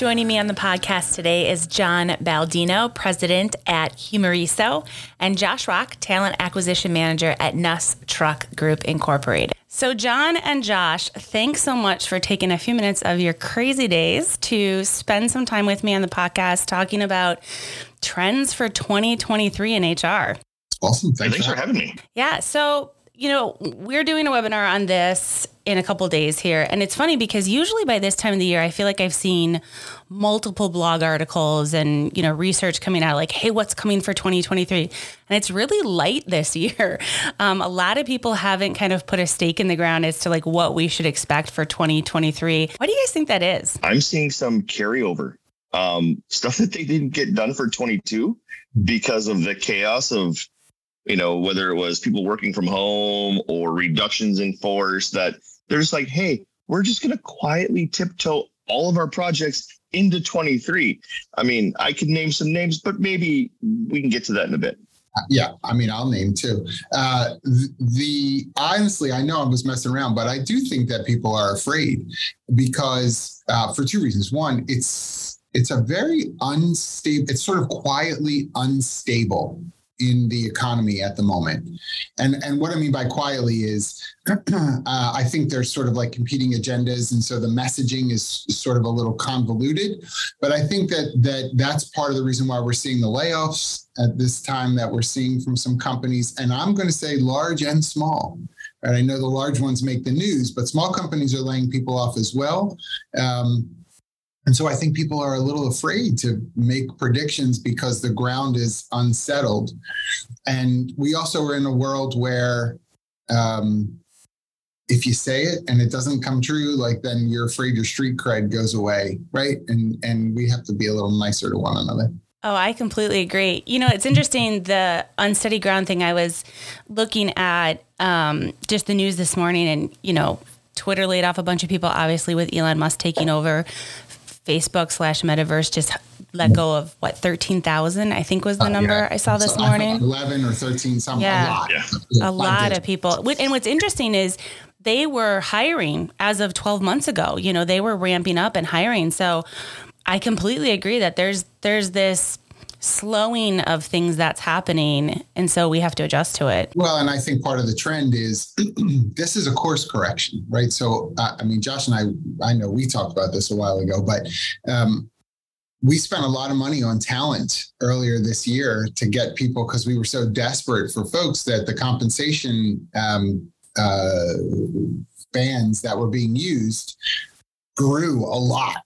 Joining me on the podcast today is John Baldino, president at Humareso, and Josh Rock, talent acquisition manager at Nuss Truck Group Incorporated. So, John and Josh, thanks so much for taking a few minutes of your crazy days to spend some time with me on the podcast talking about trends for 2023 in HR. Awesome. Thanks, thanks for having me. Yeah. So, you know, we're doing a webinar on this in a couple days here. And it's funny because usually by this time of the year, I feel like I've seen multiple blog articles and, you know, research coming out like, hey, what's coming for 2023? And it's really light this year. Um, a lot of people haven't kind of put a stake in the ground as to like what we should expect for 2023. What do you guys think that is? I'm seeing some carryover um, stuff that they didn't get done for 22 because of the chaos of you know, whether it was people working from home or reductions in force, that they're just like, hey, we're just going to quietly tiptoe all of our projects into 23. I mean, I could name some names, but maybe we can get to that in a bit. Yeah, I mean, I'll name too. Uh, the, the honestly, I know I was messing around, but I do think that people are afraid because uh, for two reasons. One, it's it's a very unstable. It's sort of quietly unstable in the economy at the moment. And and what I mean by quietly is uh, I think there's sort of like competing agendas, and so the messaging is sort of a little convoluted. But I think that that that's part of the reason why we're seeing the layoffs at this time that we're seeing from some companies, and I'm going to say large and small. Right? I know the large ones make the news, but small companies are laying people off as well. Um, and so I think people are a little afraid to make predictions because the ground is unsettled. And we also are in a world where um, if you say it and it doesn't come true, like then you're afraid your street cred goes away, right? And and we have to be a little nicer to one another. Oh, I completely agree. You know, it's interesting the unsteady ground thing. I was looking at um, just the news this morning, and you know, Twitter laid off a bunch of people, obviously with Elon Musk taking over. Facebook slash Metaverse just let go of what thirteen thousand I think was the uh, number yeah. I saw this so morning. Eleven or thirteen, something. Yeah, a lot. Yeah. A lot of people. And what's interesting is they were hiring as of twelve months ago. You know, they were ramping up and hiring. So I completely agree that there's there's this slowing of things that's happening and so we have to adjust to it well and i think part of the trend is this is a course correction right so i mean josh and i i know we talked about this a while ago but um, we spent a lot of money on talent earlier this year to get people because we were so desperate for folks that the compensation um, uh, bands that were being used grew a lot.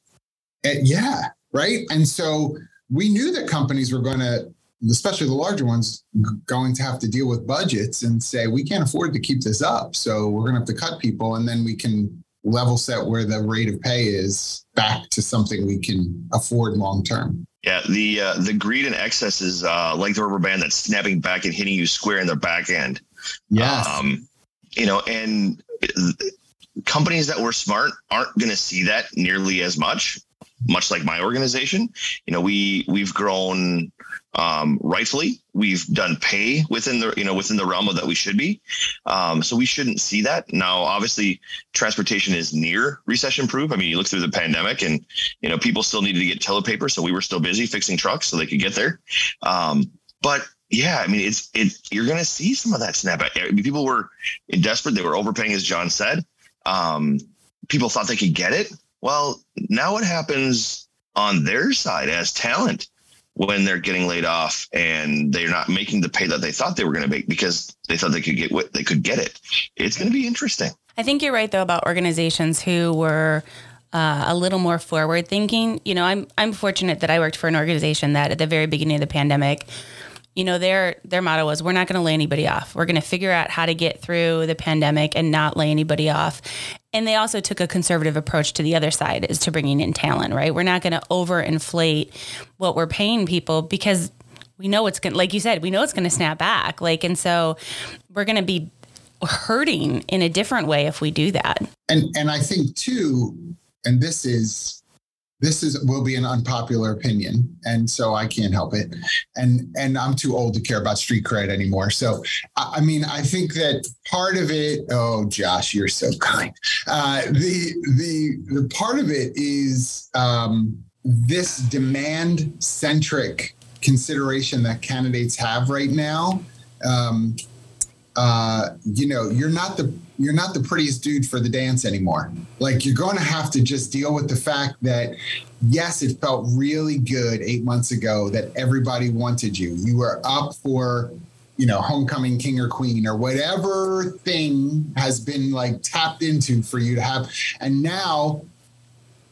And yeah, right. And so we knew that companies were going to, especially the larger ones, going to have to deal with budgets and say, we can't afford to keep this up. So we're going to have to cut people and then we can level set where the rate of pay is back to something we can afford long term. Yeah, the uh, the greed and excess is uh, like the rubber band that's snapping back and hitting you square in the back end. Yeah. Um, you know, and companies that were smart aren't going to see that nearly as much much like my organization, you know, we we've grown um, rightfully. We've done pay within the you know within the realm of that we should be. Um, so we shouldn't see that now. Obviously, transportation is near recession proof. I mean, you look through the pandemic, and you know people still needed to get toilet paper, so we were still busy fixing trucks so they could get there. Um, but yeah, I mean, it's it. You're going to see some of that snap. I mean, people were desperate. They were overpaying, as John said. Um, people thought they could get it. Well, now what happens on their side as talent when they're getting laid off and they're not making the pay that they thought they were going to make because they thought they could get what they could get it. It's going to be interesting. I think you're right though about organizations who were uh, a little more forward thinking. You know, I'm I'm fortunate that I worked for an organization that at the very beginning of the pandemic you know their their motto was we're not going to lay anybody off. We're going to figure out how to get through the pandemic and not lay anybody off. And they also took a conservative approach to the other side is to bringing in talent right? We're not going to overinflate what we're paying people because we know it's going to like you said we know it's going to snap back. Like and so we're going to be hurting in a different way if we do that. And and I think too, and this is this is will be an unpopular opinion and so i can't help it. And and i'm too old to care about street cred anymore. So i, mean i think that part of it oh josh you're so kind. Uh, the the the part of it is um, this demand centric consideration that candidates have right now. Um, uh, you know, you're not the you're not the prettiest dude for the dance anymore. Like you're going to have to just deal with the fact that yes, it felt really good 8 months ago that everybody wanted you. You were up for you know, homecoming king or queen or whatever thing has been like tapped into for you to have. And now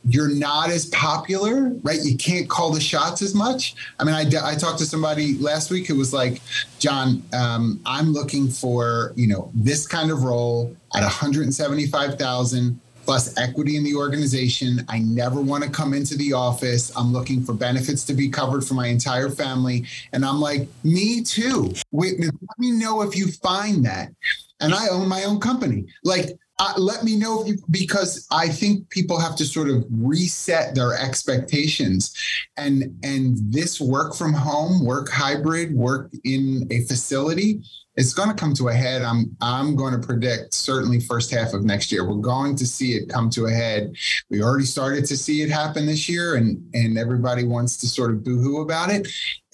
you're not as popular, right? You can't call the shots as much. I mean, I, I talked to somebody last week who was like, John, um, I'm looking for, you know, this kind of role at 175,000 plus equity in the organization. I never want to come into the office. I'm looking for benefits to be covered for my entire family. And I'm like, me too. Wait, let me know if you find that. And I own my own company. Like, uh, let me know you, because I think people have to sort of reset their expectations, and and this work from home, work hybrid, work in a facility it's going to come to a head. I'm I'm going to predict certainly first half of next year. We're going to see it come to a head. We already started to see it happen this year, and and everybody wants to sort of boohoo about it.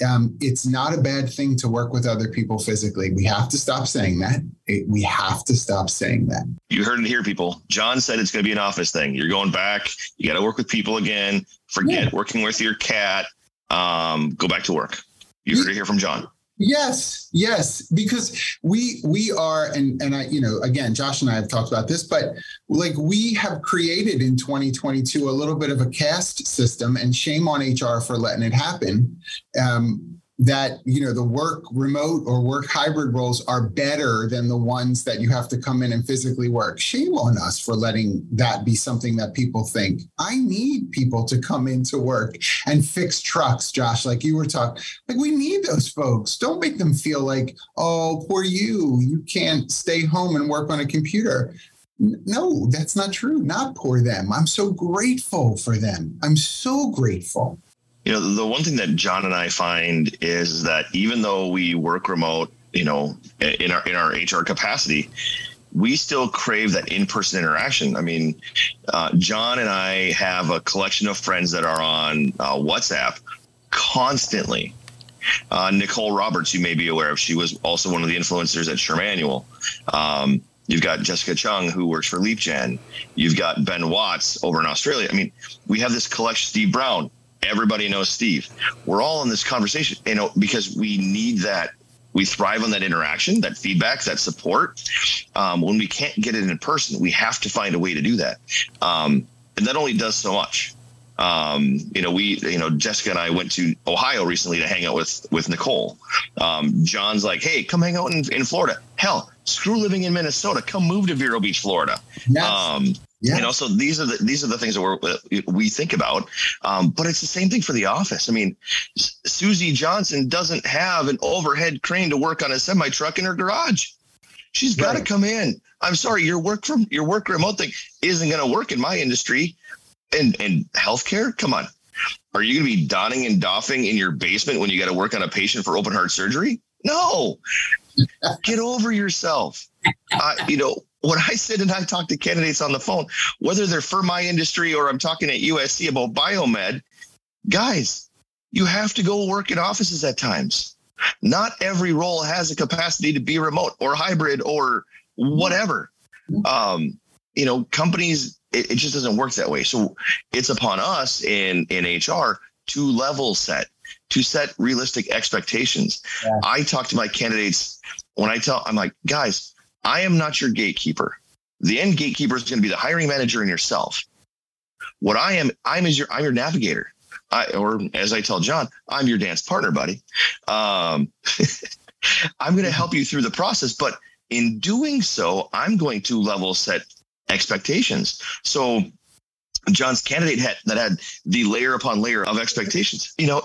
Um, it's not a bad thing to work with other people physically. We have to stop saying that. It, we have to stop saying that. You heard it here, people. John said it's going to be an office thing. You're going back. You got to work with people again. Forget yeah. working with your cat. Um, go back to work. You heard it here from John. Yes, yes, because we we are and and I you know again Josh and I have talked about this but like we have created in 2022 a little bit of a caste system and shame on HR for letting it happen. Um, that you know the work remote or work hybrid roles are better than the ones that you have to come in and physically work. Shame on us for letting that be something that people think. I need people to come into work and fix trucks josh like you were talking like we need those folks. Don't make them feel like oh poor you. You can't stay home and work on a computer. No that's not true. Not poor them. I'm so grateful for them. I'm so grateful you know the one thing that john and i find is that even though we work remote you know in our in our hr capacity we still crave that in-person interaction i mean uh, john and i have a collection of friends that are on uh, whatsapp constantly uh, nicole roberts you may be aware of she was also one of the influencers at SHRM Annual um, You've got Jessica Chung, who works for LeapGen. You've got Ben Watts over in Australia. I mean, we have this collection. Steve Browne, everybody knows Steve. We're all in this conversation, you know, because we need that. We thrive on that interaction, that feedback, that support. Um, when we can't get it in person, we have to find a way to do that. Um, and that only does so much. Um, you know, we, you know, Jessica and I went to Ohio recently to hang out with with Nicole. Um, John's like, "Hey, come hang out in, in Florida." Hell, screw living in Minnesota. Come move to Vero Beach, Florida. Yes. Um, yeah. You know, so these are the these are the things that we we think about, um, but it's the same thing for the office. I mean, Susie Johnson doesn't have an overhead crane to work on a semi truck in her garage. She's got to come in. I'm sorry, your work from your work remote thing isn't going to work in my industry, and and healthcare. Come on, are you going to be donning and doffing in your basement when you got to work on a patient for open heart surgery? No, get over yourself. Uh, you know, when I sit and I talk to candidates on the phone, whether they're for my industry or I'm talking at USC about biomed, guys, you have to go work in offices at times. Not every role has a capacity to be remote or hybrid or whatever. Um, you know, companies, it, it just doesn't work that way. So it's upon us in in HR to level set, to set realistic expectations. Yeah. I talk to my candidates when I tell, I'm like, guys, I am not your gatekeeper. The end gatekeeper is going to be the hiring manager and yourself. What I am, I'm is your, I'm your navigator. I, or as I tell John, I'm your dance partner, buddy. Um, I'm going to help you through the process, but in doing so, I'm going to level set expectations. So John's candidate had that had the layer upon layer of expectations. You know,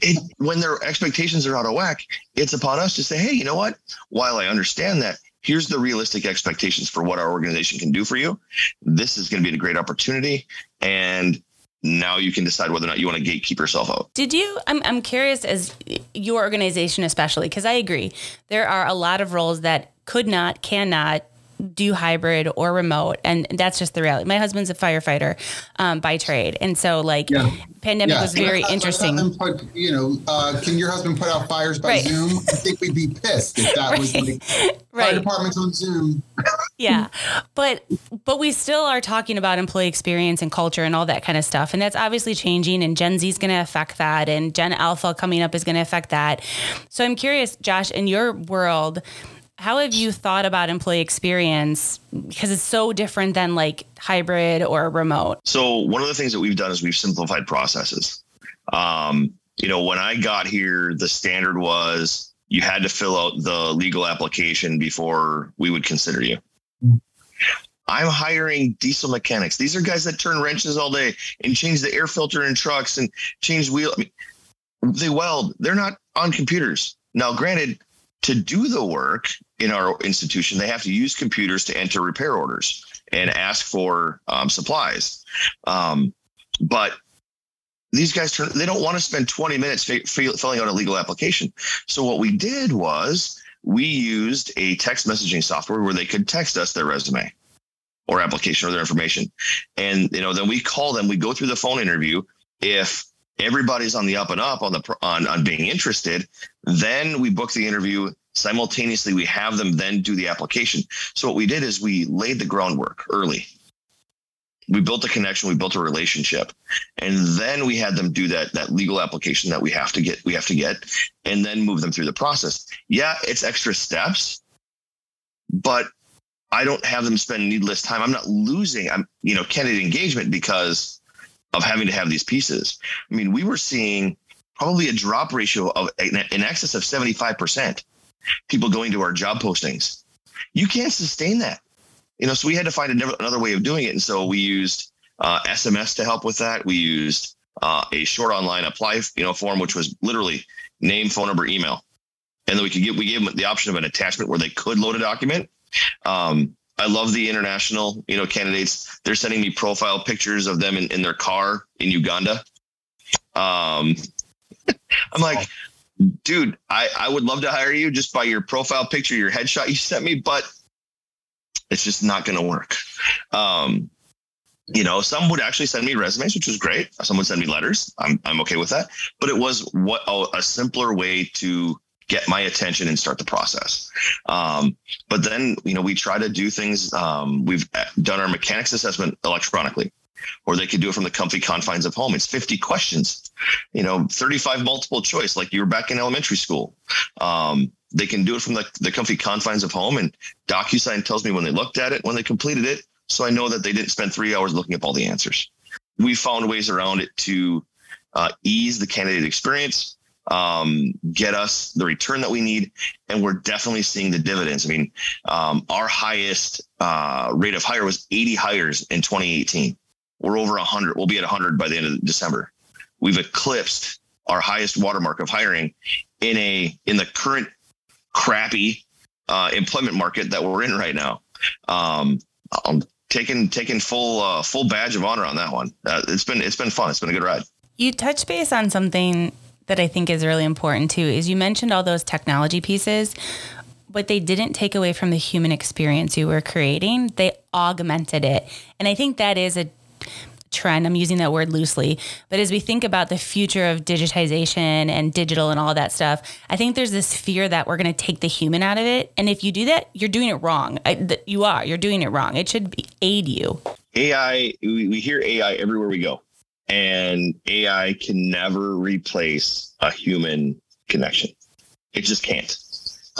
it, when their expectations are out of whack, it's upon us to say, hey, you know what? While I understand that, here's the realistic expectations for what our organization can do for you. This is going to be a great opportunity. And now you can decide whether or not you want to gatekeep yourself out. Did you? I'm, I'm curious as your organization, especially, because I agree. There are a lot of roles that could not, cannot do hybrid or remote and that's just the reality my husband's a firefighter um, by trade and so like yeah. pandemic yeah. was very let's, interesting let's put, you know uh, can your husband put out fires by right. zoom i think we'd be pissed if that right. was like right. fire departments on zoom yeah but but we still are talking about employee experience and culture and all that kind of stuff and that's obviously changing and gen z is going to affect that and gen alpha coming up is going to affect that so i'm curious josh in your world how have you thought about employee experience because it's so different than like hybrid or remote so one of the things that we've done is we've simplified processes um, you know when i got here the standard was you had to fill out the legal application before we would consider you I'm hiring diesel mechanics. These are guys that turn wrenches all day and change the air filter in trucks and change wheel. I mean, they weld. They're not on computers. Now, granted, to do the work in our institution, they have to use computers to enter repair orders and ask for um, supplies. Um, but these guys turn, they don't want to spend 20 minutes f- filling out a legal application. So what we did was we used a text messaging software where they could text us their resume or application or their information. And, you know, then we call them, we go through the phone interview. If everybody's on the up and up on the on, on being interested then we book the interview simultaneously. We have them then do the application. So what we did is we laid the groundwork early. We built a connection we built a relationship and then we had them do that that legal application that we have to get we have to get and then move them through the process. Yeah it's extra steps but i don't have them spend needless time. I'm not losing i'm you know candidate engagement because of having to have these pieces. I mean, we were seeing probably a drop ratio of in excess of 75% people going to our job postings. You can't sustain that. You know, so we had to find another way of doing it. And so we used uh, SMS to help with that. We used uh, a short online apply, you know, form, which was literally name, phone number, email. And then we could get, we gave them the option of an attachment where they could load a document. Um, I love the international, you know, candidates. They're sending me profile pictures of them in, in their car in Uganda. Um, I'm like, dude, I, I would love to hire you just by your profile picture, your headshot you sent me, but it's just not going to work. Um, you know, some would actually send me resumes, which was great. Some would send me letters. I'm, I'm okay with that. But it was what a, a simpler way to get my attention and start the process. Um, but then, you know, we try to do things. Um, we've done our mechanics assessment electronically, or they could do it from the comfy confines of home. It's 50 questions, you know, 35 multiple choice, like you were back in elementary school. Um, they can do it from the, the comfy confines of home, and DocuSign tells me when they looked at it, when they completed it, so I know that they didn't spend three hours looking up all the answers. We found ways around it to uh, ease the candidate experience um, get us the return that we need. And we're definitely seeing the dividends. I mean, um, our highest uh, rate of hire was 80 hires in 2018. We're over 100. We'll be at 100 by the end of December. We've eclipsed our highest watermark of hiring in a in the current crappy uh, employment market that we're in right now. Um, I'm taking taking full uh, full badge of honor on that one. Uh, it's been it's been fun. It's been a good ride. You touch base on something that I think is really important too is you mentioned all those technology pieces, but they didn't take away from the human experience you were creating. They augmented it. And I think that is a trend. I'm using that word loosely. But as we think about the future of digitization and digital and all that stuff, I think there's this fear that we're going to take the human out of it. And if you do that, you're doing it wrong. I, th- you are. You're doing it wrong. It should be, aid you. AI, we, we hear AI everywhere we go and AI can never replace a human connection. It just can't.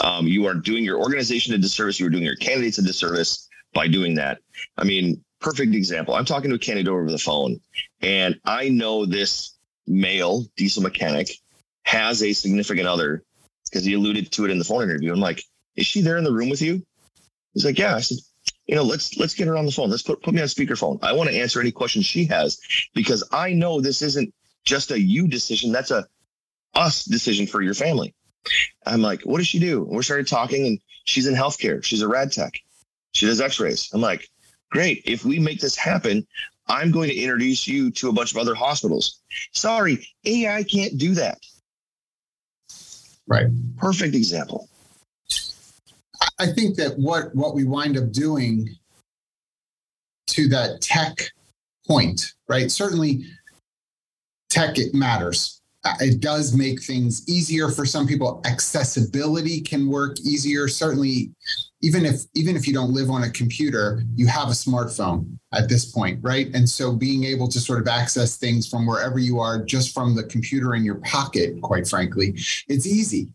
Um, you are doing your organization a disservice. You are doing your candidates a disservice by doing that. I mean, perfect example. I'm talking to a candidate over the phone, and I know this male diesel mechanic has a significant other because he alluded to it in the phone interview. I'm like, is she there in the room with you? He's like, yeah. I said, you know, let's let's get her on the phone. Let's put put me on speakerphone. I want to answer any questions she has because I know this isn't just a you decision. That's a us decision for your family. I'm like, what does she do? And we started talking, and she's in healthcare. She's a rad tech. She does X-rays. I'm like, great. If we make this happen, I'm going to introduce you to a bunch of other hospitals. Sorry, AI can't do that. Right. Perfect example. I think that what what we wind up doing to that tech point, right? Certainly, tech it matters. Uh, it does make things easier for some people. Accessibility can work easier. Certainly, even if even if you don't live on a computer, you have a smartphone at this point, right? And so being able to sort of access things from wherever you are, just from the computer in your pocket, quite frankly, it's easy.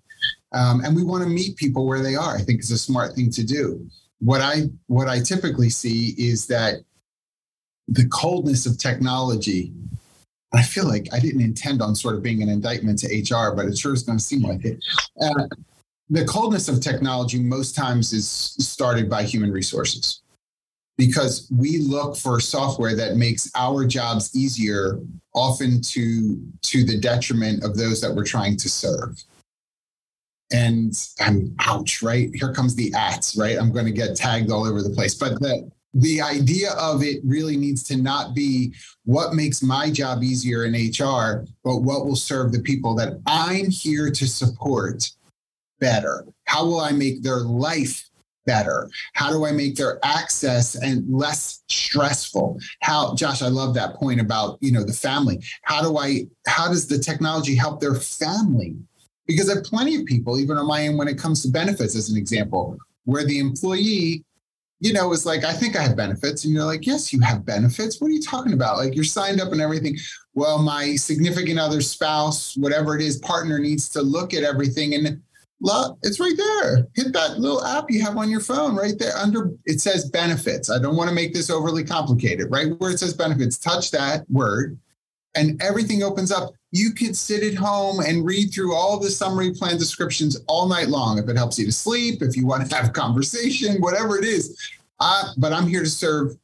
Um, and we want to meet people where they are. I think it's a smart thing to do. What I what I typically see is that the coldness of technology. I feel like I didn't intend on sort of being an indictment to HR, but it sure is going to seem like it. Uh, the coldness of technology most times is started by human resources because we look for software that makes our jobs easier often to to the detriment of those that we're trying to serve and i'm ouch right here comes the ats right i'm going to get tagged all over the place but the the idea of it really needs to not be what makes my job easier in hr but what will serve the people that i'm here to support better? How will I make their life better? How do I make their access and less stressful? How Josh, I love that point about, you know, the family. How do I how does the technology help their family? Because I have plenty of people, even on my end, when it comes to benefits, as an example, where the employee you know, is like, I think I have benefits. And you're like, yes, you have benefits. What are you talking about? Like, you're signed up and everything. Well, my significant other, spouse, whatever it is, partner needs to look at everything. And it's right there. Hit that little app you have on your phone right there under it says benefits. I don't want to make this overly complicated, right? Where it says benefits, touch that word and everything opens up. You could sit at home and read through all the summary plan descriptions all night long if it helps you to sleep, if you want to have a conversation, whatever it is. But I'm here to serve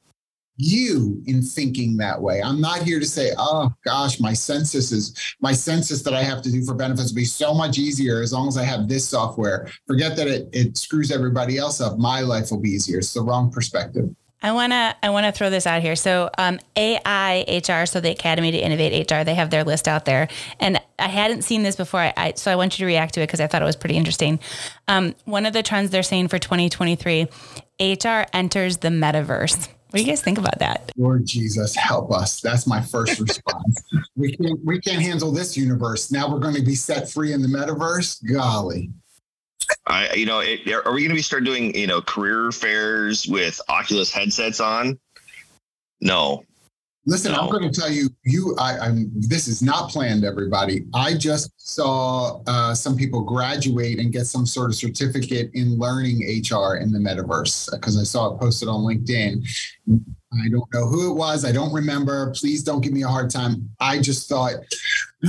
you in thinking that way. I'm not here to say, oh gosh, my census is my census that I have to do for benefits will be so much easier as long as I have this software. Forget that it, it screws everybody else up. My life will be easier. It's the wrong perspective. I wanna I wanna throw this out here. So um, AI HR, so the Academy to Innovate HR, they have their list out there, and I hadn't seen this before. I, I so I want you to react to it because I thought it was pretty interesting. Um, one of the trends they're saying for 2023, HR enters the metaverse. What do you guys think about that? Lord Jesus, help us. That's my first response. we can't we can't handle this universe. Now we're going to be set free in the metaverse. Golly. I you know, it, are we going to be start doing, you know, career fairs with Oculus headsets on? No. Listen, no. I'm going to tell you, you, I, am This is not planned, everybody. I just saw uh, some people graduate and get some sort of certificate in learning HR in the metaverse because I saw it posted on LinkedIn. I don't know who it was. I don't remember. Please don't give me a hard time. I just thought,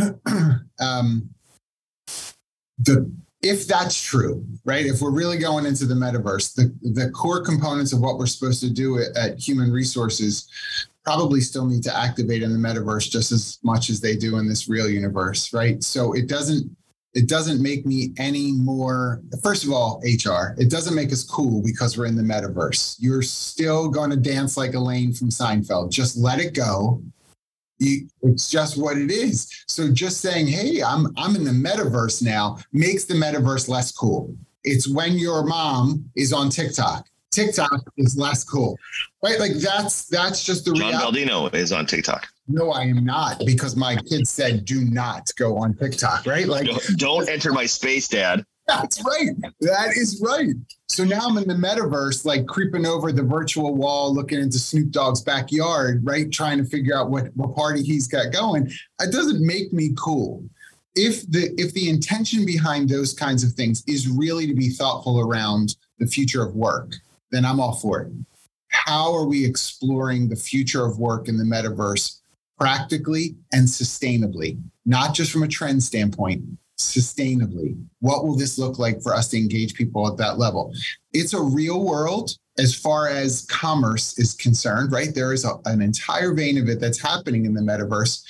um, the if that's true, right? If we're really going into the metaverse, the, the core components of what we're supposed to do at, at human resources probably still need to activate in the metaverse just as much as they do in this real universe, right? So it doesn't it doesn't make me any more first of all hr it doesn't make us cool because we're in the metaverse you're still going to dance like elaine from seinfeld just let it go you, it's just what it is so just saying hey i'm i'm in the metaverse now makes the metaverse less cool it's when your mom is on tiktok TikTok is less cool, right? Like that's that's just the John reality. Baldino is on TikTok. No, I am not because my kids said do not go on TikTok, right? Like don't, don't enter my space, Dad. That's right. That is right. So now I'm in the metaverse, like creeping over the virtual wall, looking into Snoop Dogg's backyard, right? Trying to figure out what, what party he's got going. It doesn't make me cool. If the if the intention behind those kinds of things is really to be thoughtful around the future of work, then I'm all for it. How are we exploring the future of work in the metaverse practically and sustainably, not just from a trend standpoint, sustainably? What will this look like for us to engage people at that level? It's a real world, as far as commerce is concerned, right? There is a, an entire vein of it that's happening in the metaverse.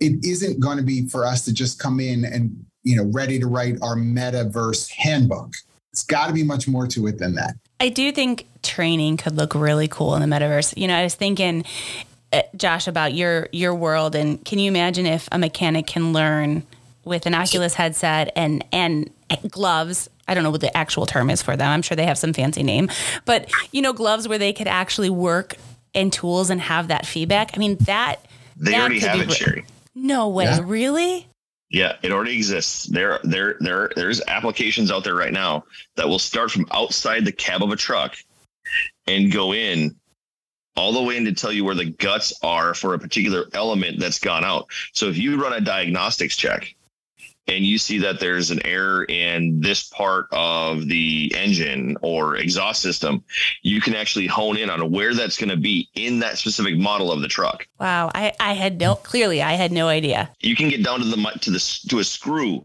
It isn't going to be for us to just come in and, you know, ready to write our metaverse handbook. It's got to be much more to it than that. I do think training could look really cool in the metaverse. You know, I was thinking uh, Josh about your your world and can you imagine if a mechanic can learn with an Oculus headset and and gloves I don't know what the actual term is for them. I'm sure they have some fancy name, but you know, gloves where they could actually work in tools and have that feedback. I mean, that they that already have it, Sherry. No way, yeah. really? Yeah, it already exists. There, there, there, there's applications out there right now that will start from outside the cab of a truck and go in all the way in to tell you where the guts are for a particular element that's gone out. So if you run a diagnostics check and you see that there's an error in this part of the engine or exhaust system, you can actually hone in on where that's going to be in that specific model of the truck. Wow, I, I had no clearly I had no idea. You can get down to the to the to a screw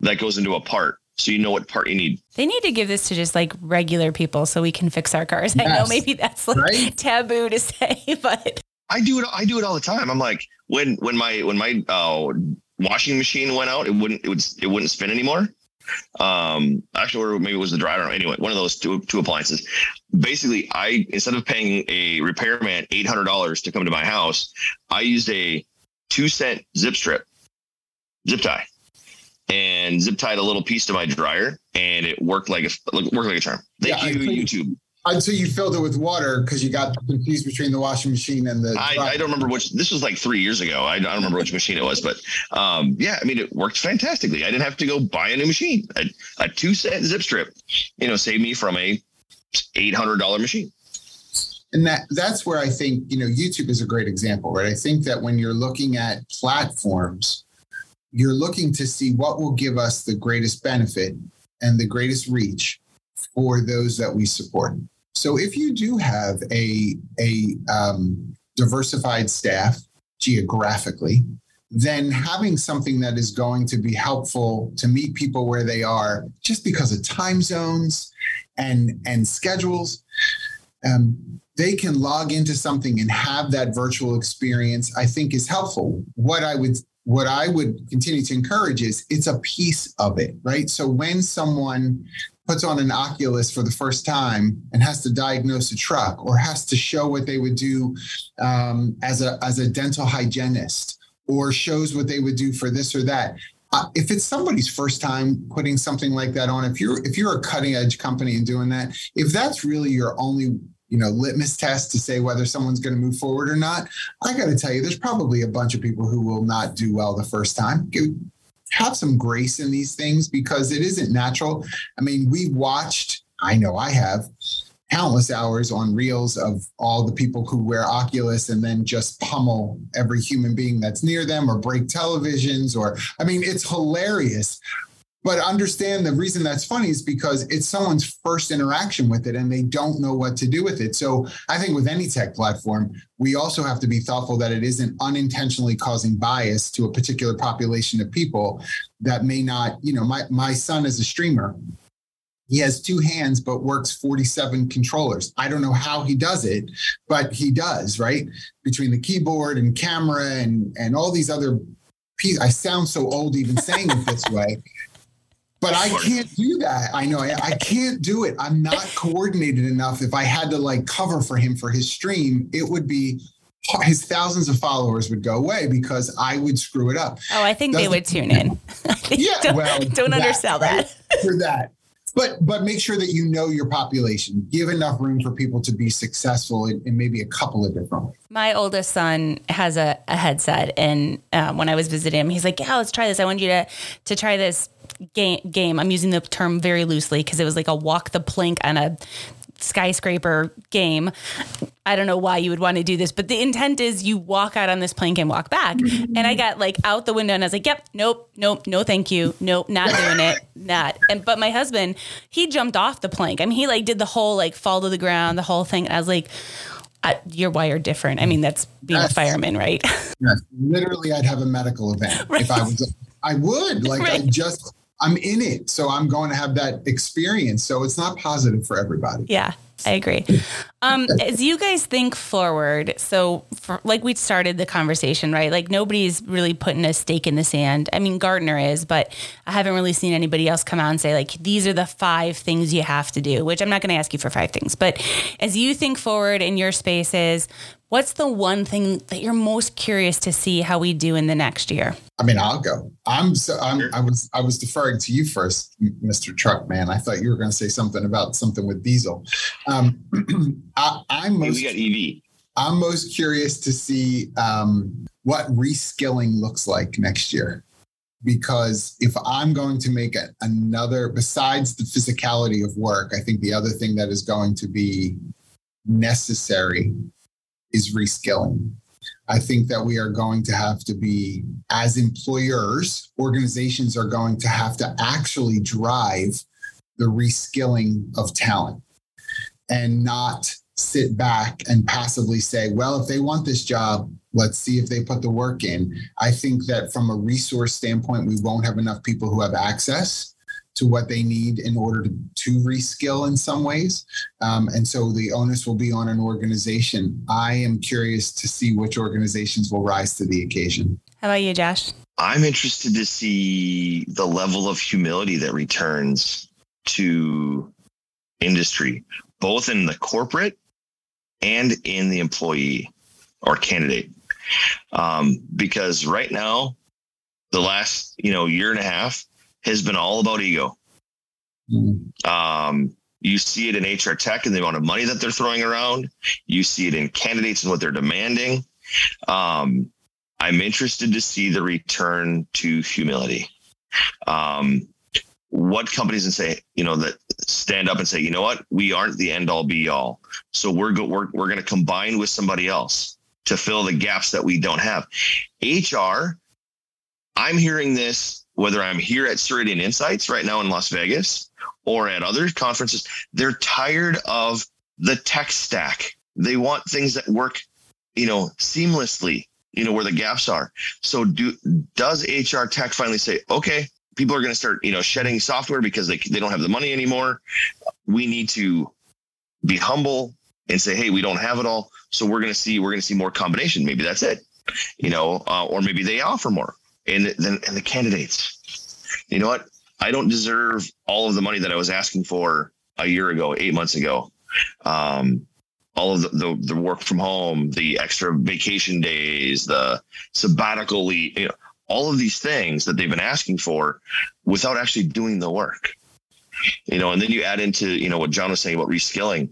that goes into a part so you know what part you need. They need to give this to just like regular people so we can fix our cars. Yes. I know maybe that's like right? taboo to say, but I do it. I do it all the time. I'm like when when my when my uh, washing machine went out, it wouldn't it would it wouldn't spin anymore. Um, actually, or maybe it was the dryer. Anyway, one of those two two appliances. Basically, I instead of paying a repairman eight hundred dollars to come to my house, I used a two cent zip strip, zip tie, and zip tied a little piece to my dryer, and it worked like a worked like a charm. Thank yeah, you, YouTube until you filled it with water because you got confused between the washing machine and the. I, I, don't remember which. This was like three years ago. I, I don't remember which machine it was, but um, yeah, I mean, it worked fantastically. I didn't have to go buy a new machine. A, a two set zip strip, you know, saved me from a eight hundred dollar machine. And that that's where I think you know YouTube is a great example, right? I think that when you're looking at platforms, you're looking to see what will give us the greatest benefit and the greatest reach for those that we support. So if you do have a a um, diversified staff geographically, then having something that is going to be helpful to meet people where they are, just because of time zones and and schedules, um, they can log into something and have that virtual experience. I think is helpful. What I would what I would continue to encourage is it's a piece of it, right? So when someone puts on an Oculus for the first time and has to diagnose a truck or has to show what they would do um, as a as a dental hygienist or shows what they would do for this or that. Uh, if it's somebody's first time putting something like that on, if you're if you're a cutting edge company and doing that, if that's really your only you know litmus test to say whether someone's going to move forward or not, I got to tell you, there's probably a bunch of people who will not do well the first time have some grace in these things because it isn't natural. I mean, we watched, I know I have, countless hours on reels of all the people who wear Oculus and then just pummel every human being that's near them or break televisions or I mean it's hilarious but understand the reason that's funny is because it's someone's first interaction with it and they don't know what to do with it. So I think with any tech platform, we also have to be thoughtful that it isn't unintentionally causing bias to a particular population of people that may not, you know, my, my son is a streamer. He has two hands, but works 47 controllers. I don't know how he does it, but he does, right? Between the keyboard and camera and, and all these other pieces. I sound so old even saying it this way but I can't do that. I know I, I, can't do it. I'm not coordinated enough. If I had to like cover for him for his stream, it would be his thousands of followers would go away because I would screw it up. Oh, I think Doesn't, they would tune in. yeah, don't, well, don't that, undersell that. Right? For that. But but make sure that you know your population. Give enough room for people to be successful in, in maybe a couple of different ways. My oldest son has a, a headset, and um, when I was visiting him, he's like, "Yeah, let's try this. I want you to to try this game, game. I'm using the term very loosely because it was like a walk the plank on a skyscraper game. I don't know why you would want to do this, but the intent is you walk out on this plank and walk back. And I got like out the window and I was like, "Yep, nope, nope, no, thank you, nope, not doing it, not." And but my husband, he jumped off the plank. I mean, he like did the whole like fall to the ground, the whole thing. And I was like. I, you're wired different. I mean, that's being yes. a fireman, right? Yes. Literally, I'd have a medical event right. if I was. I would like. Right. I just I'm in it. So I'm going to have that experience. So it's not positive for everybody. Yeah. I agree. Um, as you guys think forward, so for, like we started the conversation, right? Like nobody's really putting a stake in the sand. I mean, Gartner is, but I haven't really seen anybody else come out and say like these are the five things you have to do. Which I'm not going to ask you for five things, but as you think forward in your spaces, What's the one thing that you're most curious to see how we do in the next year? I mean, I'll go. I'm so I'm, I was I was deferring to you first, Mr. Truckman. I thought you were going to say something about something with diesel. Um, I, am most, we got EV. I'm most curious to see um, what reskilling looks like next year. Because if I'm going to make a, another, besides the physicality of work, I think the other thing that is going to be necessary is reskilling. I think that we are going to have to be, as employers, organizations are going to have to actually drive the reskilling of talent and not sit back and passively say, well, if they want this job, let's see if they put the work in. I think that from a resource standpoint, we won't have enough people who have access to what they need in order to, to reskill in some ways. Um, and so the onus will be on an organization. I am curious to see which organizations will rise to the occasion. How about you, Josh? I'm interested to see the level of humility that returns to industry, both in the corporate and in the employee or candidate. Um, because right now, the last you know year and a half, has been all about ego. Um, you see it in HR tech and the amount of money that they're throwing around. You see it in candidates and what they're demanding. Um, I'm interested to see the return to humility. Um, what companies and say, you know, that stand up and say, you know what, we aren't the end all be all. So we're go- we're we're going to combine with somebody else to fill the gaps that we don't have. HR, I'm hearing this whether I'm here at Ceridian Insights right now in Las Vegas or at other conferences, they're tired of the tech stack. They want things that work, you know, seamlessly, you know, where the gaps are. So do does HR tech finally say, okay, people are going to start, you know, shedding software because they, they don't have the money anymore. We need to be humble and say, hey, we don't have it all. So we're going to see, we're going to see more combination. Maybe that's it, you know, uh, or maybe they offer more and then and the candidates. You know what? I don't deserve all of the money that I was asking for a year ago, eight months ago. Um, all of the, the, the work from home, the extra vacation days, the sabbatical leave, you know, all of these things that they've been asking for without actually doing the work. You know, and then you add into, you know, what John was saying about reskilling.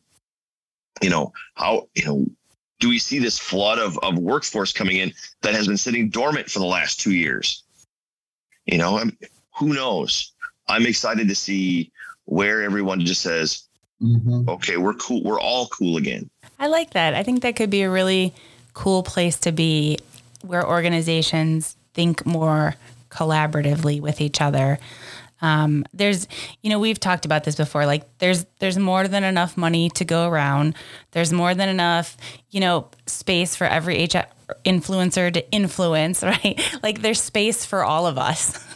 You know, how, you know, do we see this flood of, of workforce coming in that has been sitting dormant for the last two years? You know, I'm, who knows? I'm excited to see where everyone just says, mm-hmm. okay, we're cool. We're all cool again. I like that. I think that could be a really cool place to be where organizations think more collaboratively with each other um, there's, you know, we've talked about this before. Like, there's there's more than enough money to go around. There's more than enough, you know, space for every HR influencer to influence, right? Like, there's space for all of us.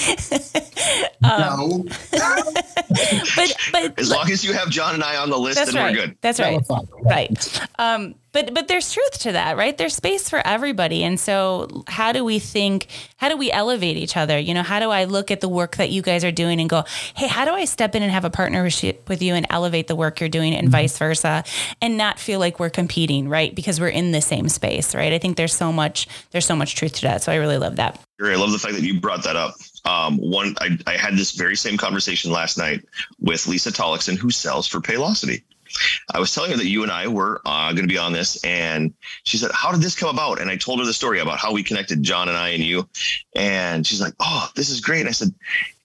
um, no. but but as long as you have John and I on the list, then right. we're good. That's right. Right. Um, but but there's truth to that, right? There's space for everybody, and so how do we think? How do we elevate each other? You know, how do I look at the work that you guys are doing and go, hey, how do I step in and have a partnership with you and elevate the work you're doing, and mm-hmm. vice versa, and not feel like we're competing, right? Because we're in the same space, right? I think there's so much there's so much truth to that. So I really love that. I love the fact that you brought that up. Um, one, I, I had this very same conversation last night with Lisa Tollickson, who sells for Paylocity. I was telling her that you and I were uh, going to be on this, and she said, "How did this come about?" And I told her the story about how we connected, John and I and you. And she's like, "Oh, this is great." And I said,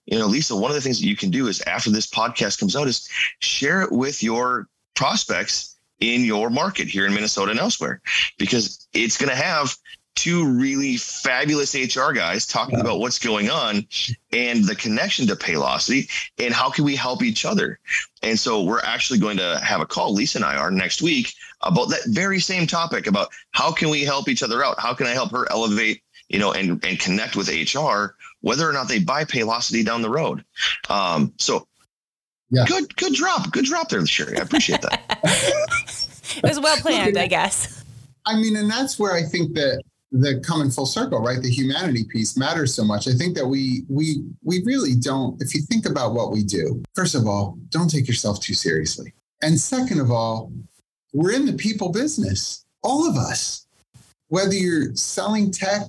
"You know, Lisa, one of the things that you can do is after this podcast comes out, is share it with your prospects in your market here in Minnesota and elsewhere, because it's going to have two really fabulous HR guys talking about what's going on and the connection to Paylocity and how can we help each other. And so we're actually going to have a call, Lisa and I are next week about that very same topic about how can we help each other out? How can I help her elevate, you know, and, and connect with HR, whether or not they buy Paylocity down the road. Um, so Yeah. Good, good drop. Good drop there, Sherry. I appreciate that. it was well planned, I guess. I mean, and that's where I think that the coming full circle, right? The humanity piece matters so much. I think that we we we really don't. If you think about what we do, first of all, don't take yourself too seriously, and second of all, we're in the people business. All of us, whether you're selling tech,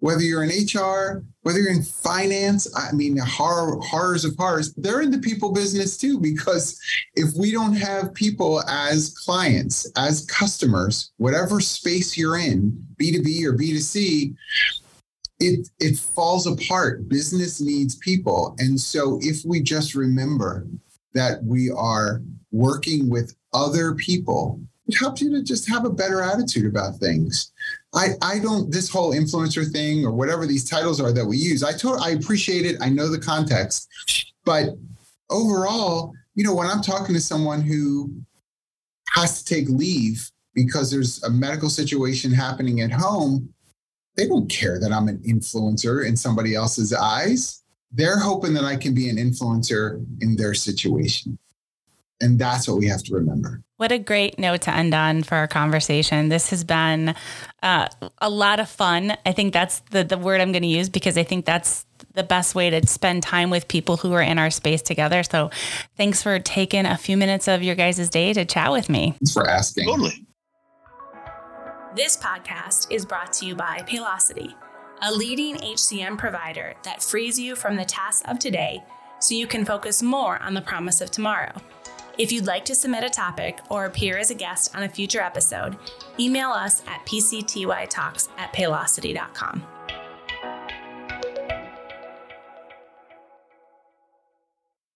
whether you're in HR, whether you're in finance, I mean, horror, horrors of horrors, they're in the people business too. Because if we don't have people as clients, as customers, whatever space you're in, B2B or B2C, it, it falls apart. Business needs people. And so if we just remember that we are working with other people, it helps you to just have a better attitude about things. I, I don't this whole influencer thing or whatever these titles are that we use. I told I appreciate it. I know the context, but overall, you know, when I'm talking to someone who has to take leave because there's a medical situation happening at home, they don't care that I'm an influencer in somebody else's eyes. They're hoping that I can be an influencer in their situation. And that's what we have to remember. What a great note to end on for our conversation. This has been uh, a lot of fun. I think that's the, the word I'm going to use because I think that's the best way to spend time with people who are in our space together. So thanks for taking a few minutes of your guys' day to chat with me. Thanks for asking. Totally. This podcast is brought to you by Paylocity, a leading HCM provider that frees you from the tasks of today so you can focus more on the promise of tomorrow. If you'd like to submit a topic or appear as a guest on a future episode, email us at pctytalks at paylocity.com.